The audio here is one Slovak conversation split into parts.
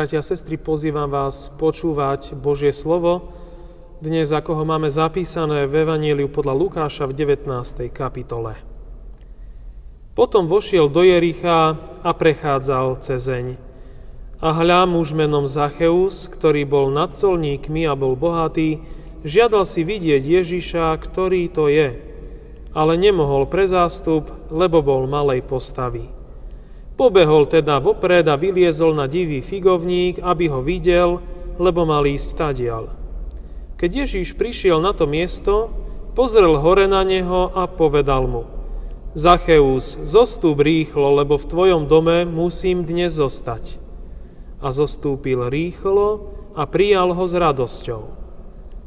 Bratia a sestry, pozývam vás počúvať Božie slovo, dnes ako ho máme zapísané v Evangeliu podľa Lukáša v 19. kapitole. Potom vošiel do Jericha a prechádzal cezeň. A hľa muž menom Zacheus, ktorý bol nad colníkmi a bol bohatý, žiadal si vidieť Ježiša, ktorý to je, ale nemohol pre zástup, lebo bol malej postavy. Pobehol teda vopred a vyliezol na divý figovník, aby ho videl, lebo mal ísť tadial. Keď Ježíš prišiel na to miesto, pozrel hore na neho a povedal mu Zacheus, zostúp rýchlo, lebo v tvojom dome musím dnes zostať. A zostúpil rýchlo a prijal ho s radosťou.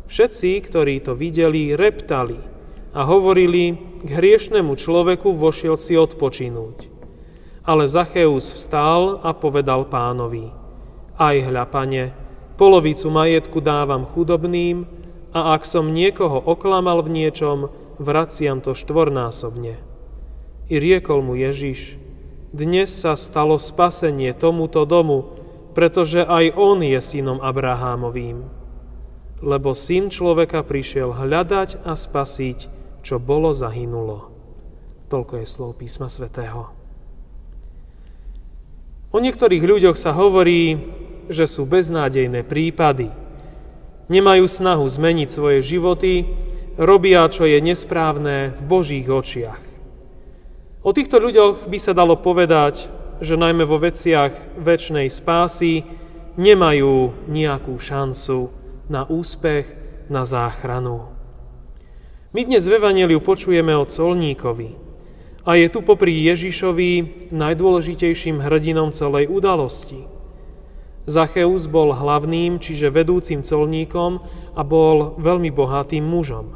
Všetci, ktorí to videli, reptali a hovorili, k hriešnemu človeku vošiel si odpočinúť. Ale Zacheus vstal a povedal pánovi, aj hľa, pane, polovicu majetku dávam chudobným a ak som niekoho oklamal v niečom, vraciam to štvornásobne. I riekol mu Ježiš, dnes sa stalo spasenie tomuto domu, pretože aj on je synom Abrahámovým. Lebo syn človeka prišiel hľadať a spasiť, čo bolo zahynulo. Toľko je slov písma svätého. O niektorých ľuďoch sa hovorí, že sú beznádejné prípady. Nemajú snahu zmeniť svoje životy, robia, čo je nesprávne v Božích očiach. O týchto ľuďoch by sa dalo povedať, že najmä vo veciach väčšnej spásy nemajú nejakú šancu na úspech, na záchranu. My dnes v Evangeliu počujeme o colníkovi, a je tu popri Ježišovi najdôležitejším hrdinom celej udalosti. Zacheus bol hlavným, čiže vedúcim colníkom a bol veľmi bohatým mužom.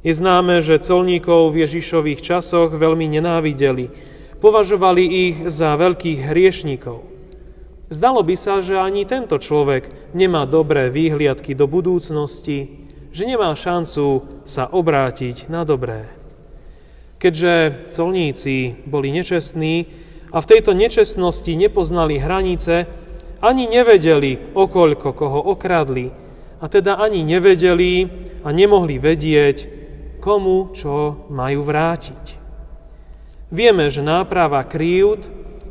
Je známe, že colníkov v Ježišových časoch veľmi nenávideli, považovali ich za veľkých hriešníkov. Zdalo by sa, že ani tento človek nemá dobré výhliadky do budúcnosti, že nemá šancu sa obrátiť na dobré. Keďže colníci boli nečestní a v tejto nečestnosti nepoznali hranice, ani nevedeli, okoľko koho okradli, a teda ani nevedeli a nemohli vedieť, komu čo majú vrátiť. Vieme, že náprava krívd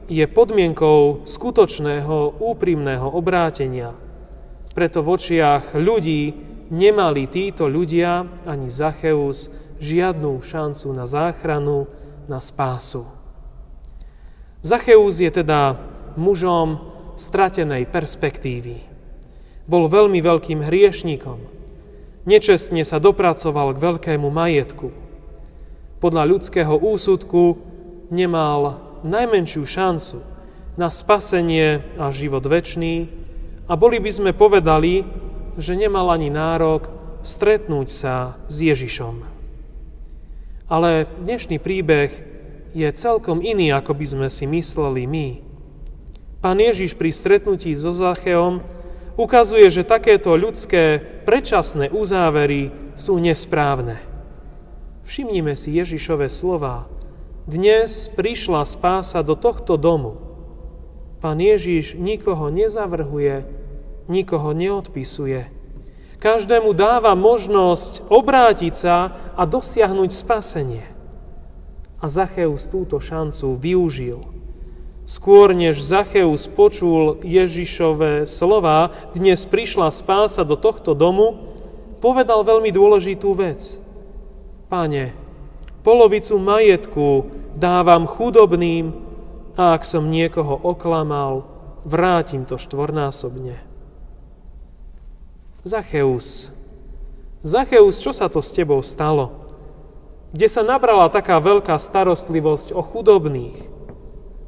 je podmienkou skutočného úprimného obrátenia. Preto v očiach ľudí nemali títo ľudia ani Zacheus žiadnu šancu na záchranu, na spásu. Zacheus je teda mužom stratenej perspektívy. Bol veľmi veľkým hriešníkom. Nečestne sa dopracoval k veľkému majetku. Podľa ľudského úsudku nemal najmenšiu šancu na spasenie a život väčší a boli by sme povedali, že nemal ani nárok stretnúť sa s Ježišom. Ale dnešný príbeh je celkom iný, ako by sme si mysleli my. Pán Ježiš pri stretnutí so Zacheom ukazuje, že takéto ľudské predčasné uzávery sú nesprávne. Všimnime si Ježišové slova. Dnes prišla spása do tohto domu. Pán Ježiš nikoho nezavrhuje, nikoho neodpisuje Každému dáva možnosť obrátiť sa a dosiahnuť spasenie. A Zacheus túto šancu využil. Skôr než Zacheus počul Ježišové slova, dnes prišla spása do tohto domu, povedal veľmi dôležitú vec. Pane, polovicu majetku dávam chudobným a ak som niekoho oklamal, vrátim to štvornásobne. Zacheus, Zacheus, čo sa to s tebou stalo? Kde sa nabrala taká veľká starostlivosť o chudobných?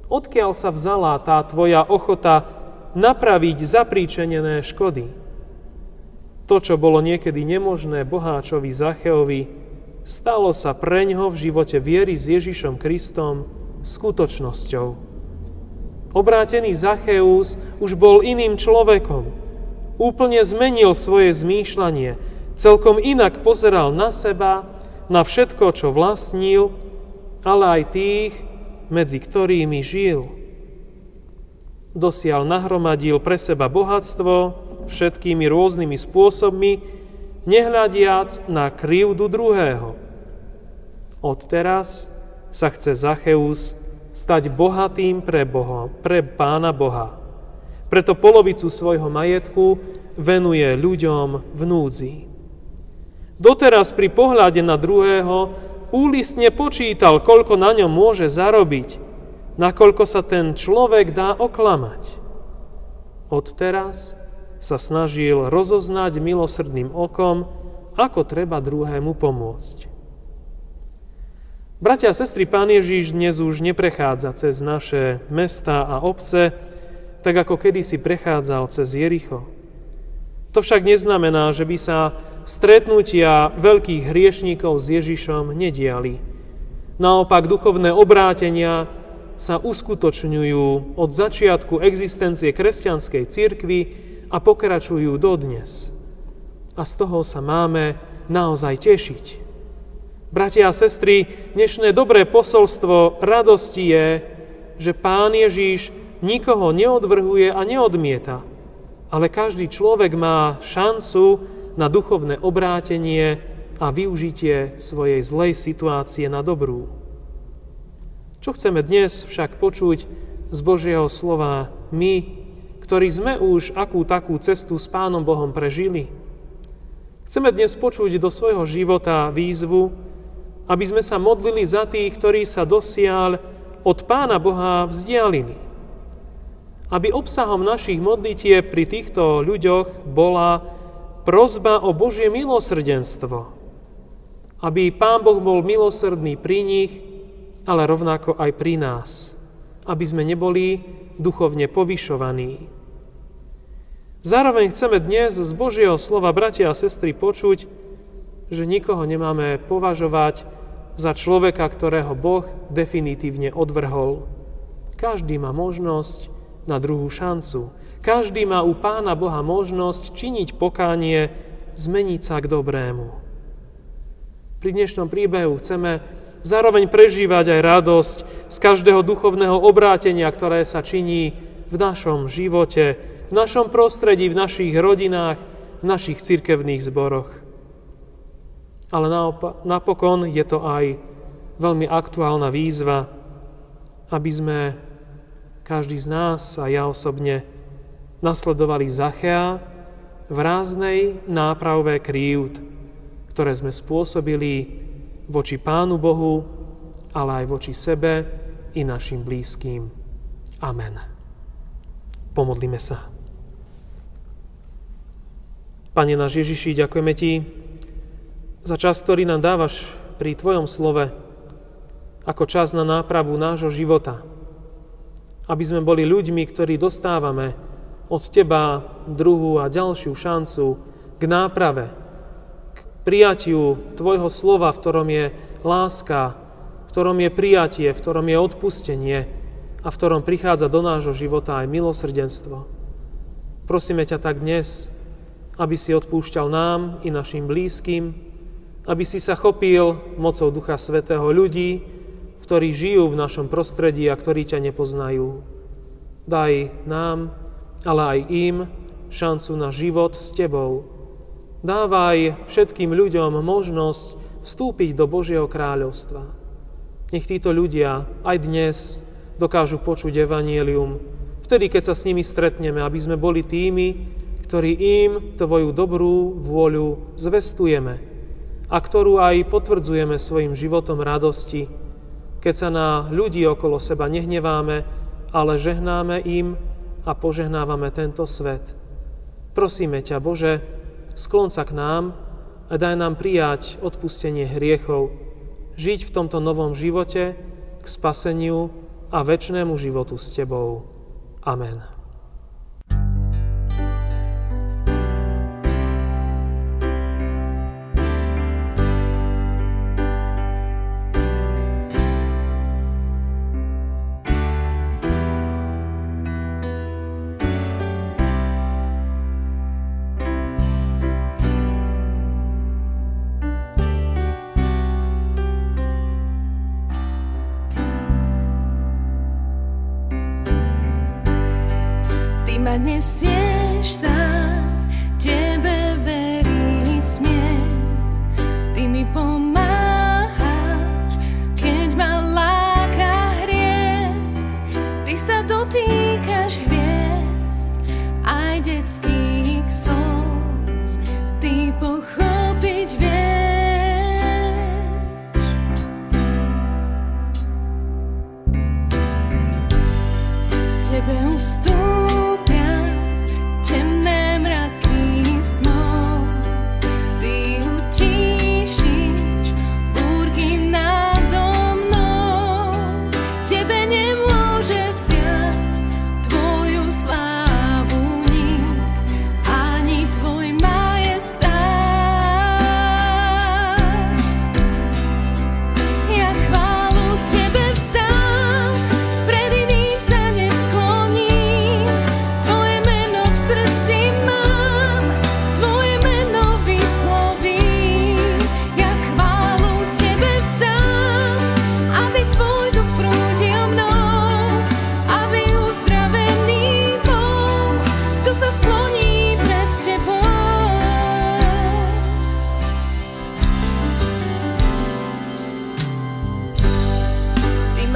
Odkiaľ sa vzala tá tvoja ochota napraviť zapríčenené škody? To, čo bolo niekedy nemožné boháčovi Zacheovi, stalo sa preňho v živote viery s Ježišom Kristom skutočnosťou. Obrátený Zacheus už bol iným človekom, úplne zmenil svoje zmýšľanie, celkom inak pozeral na seba, na všetko, čo vlastnil, ale aj tých, medzi ktorými žil. dosiaľ nahromadil pre seba bohatstvo všetkými rôznymi spôsobmi, nehľadiac na krivdu druhého. Odteraz sa chce Zacheus stať bohatým pre, Boha, pre Pána Boha. Preto polovicu svojho majetku venuje ľuďom v núdzi. Doteraz pri pohľade na druhého úlistne počítal, koľko na ňom môže zarobiť, nakoľko sa ten človek dá oklamať. Odteraz sa snažil rozoznať milosrdným okom, ako treba druhému pomôcť. Bratia a sestry, Pán Ježíš dnes už neprechádza cez naše mesta a obce, tak ako kedysi prechádzal cez Jericho. To však neznamená, že by sa stretnutia veľkých hriešníkov s Ježišom nediali. Naopak duchovné obrátenia sa uskutočňujú od začiatku existencie kresťanskej cirkvy a pokračujú dodnes. A z toho sa máme naozaj tešiť. Bratia a sestry, dnešné dobré posolstvo radosti je, že Pán Ježíš nikoho neodvrhuje a neodmieta, ale každý človek má šancu na duchovné obrátenie a využitie svojej zlej situácie na dobrú. Čo chceme dnes však počuť z Božieho slova my, ktorí sme už akú takú cestu s Pánom Bohom prežili? Chceme dnes počuť do svojho života výzvu, aby sme sa modlili za tých, ktorí sa dosiaľ od Pána Boha vzdialili aby obsahom našich modlitie pri týchto ľuďoch bola prozba o Božie milosrdenstvo. Aby Pán Boh bol milosrdný pri nich, ale rovnako aj pri nás. Aby sme neboli duchovne povyšovaní. Zároveň chceme dnes z Božieho slova, bratia a sestry, počuť, že nikoho nemáme považovať za človeka, ktorého Boh definitívne odvrhol. Každý má možnosť na druhú šancu. Každý má u Pána Boha možnosť činiť pokánie, zmeniť sa k dobrému. Pri dnešnom príbehu chceme zároveň prežívať aj radosť z každého duchovného obrátenia, ktoré sa činí v našom živote, v našom prostredí, v našich rodinách, v našich cirkevných zboroch. Ale napokon je to aj veľmi aktuálna výzva, aby sme každý z nás a ja osobne nasledovali Zachea v ráznej nápravve krívd, ktoré sme spôsobili voči Pánu Bohu, ale aj voči sebe i našim blízkym. Amen. Pomodlíme sa. Pane náš Ježiši, ďakujeme Ti za čas, ktorý nám dávaš pri Tvojom slove, ako čas na nápravu nášho života – aby sme boli ľuďmi, ktorí dostávame od Teba druhú a ďalšiu šancu k náprave, k prijatiu Tvojho slova, v ktorom je láska, v ktorom je prijatie, v ktorom je odpustenie a v ktorom prichádza do nášho života aj milosrdenstvo. Prosíme ťa tak dnes, aby si odpúšťal nám i našim blízkym, aby si sa chopil mocou Ducha Svetého ľudí, ktorí žijú v našom prostredí a ktorí ťa nepoznajú. Daj nám, ale aj im, šancu na život s Tebou. Dávaj všetkým ľuďom možnosť vstúpiť do Božieho kráľovstva. Nech títo ľudia aj dnes dokážu počuť Evangelium, vtedy, keď sa s nimi stretneme, aby sme boli tými, ktorí im Tvoju dobrú vôľu zvestujeme a ktorú aj potvrdzujeme svojim životom radosti, keď sa na ľudí okolo seba nehneváme, ale žehnáme im a požehnávame tento svet. Prosíme ťa, Bože, sklon sa k nám a daj nám prijať odpustenie hriechov, žiť v tomto novom živote k spaseniu a väčšnému životu s Tebou. Amen. nesieš sám, tebe veriť smiem. Ty mi pomáhaš, keď ma láka hriech. Ty sa dotýkaš hviezd, aj detských slz. Ty pochopiť vieš. Tebe ustúpiť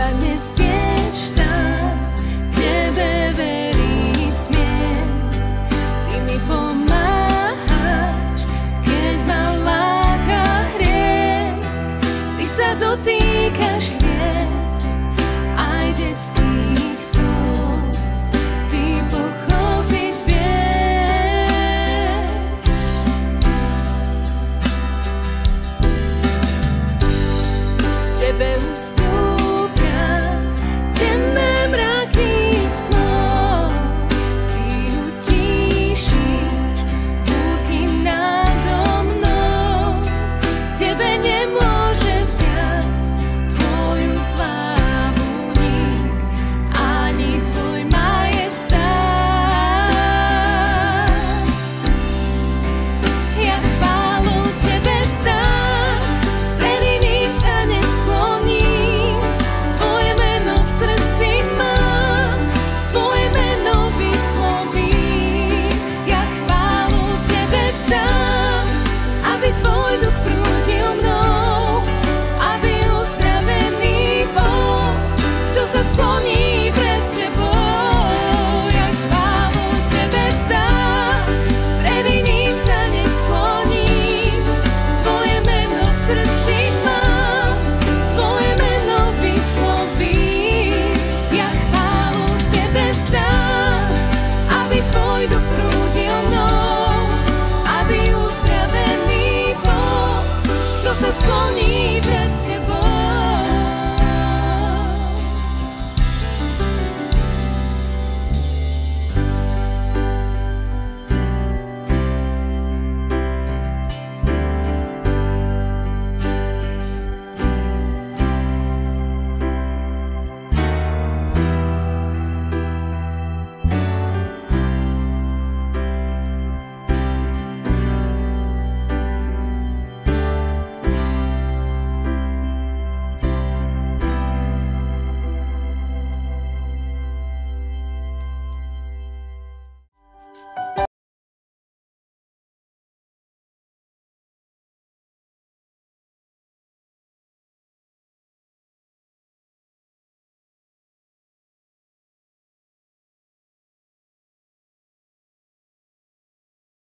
reminiscing.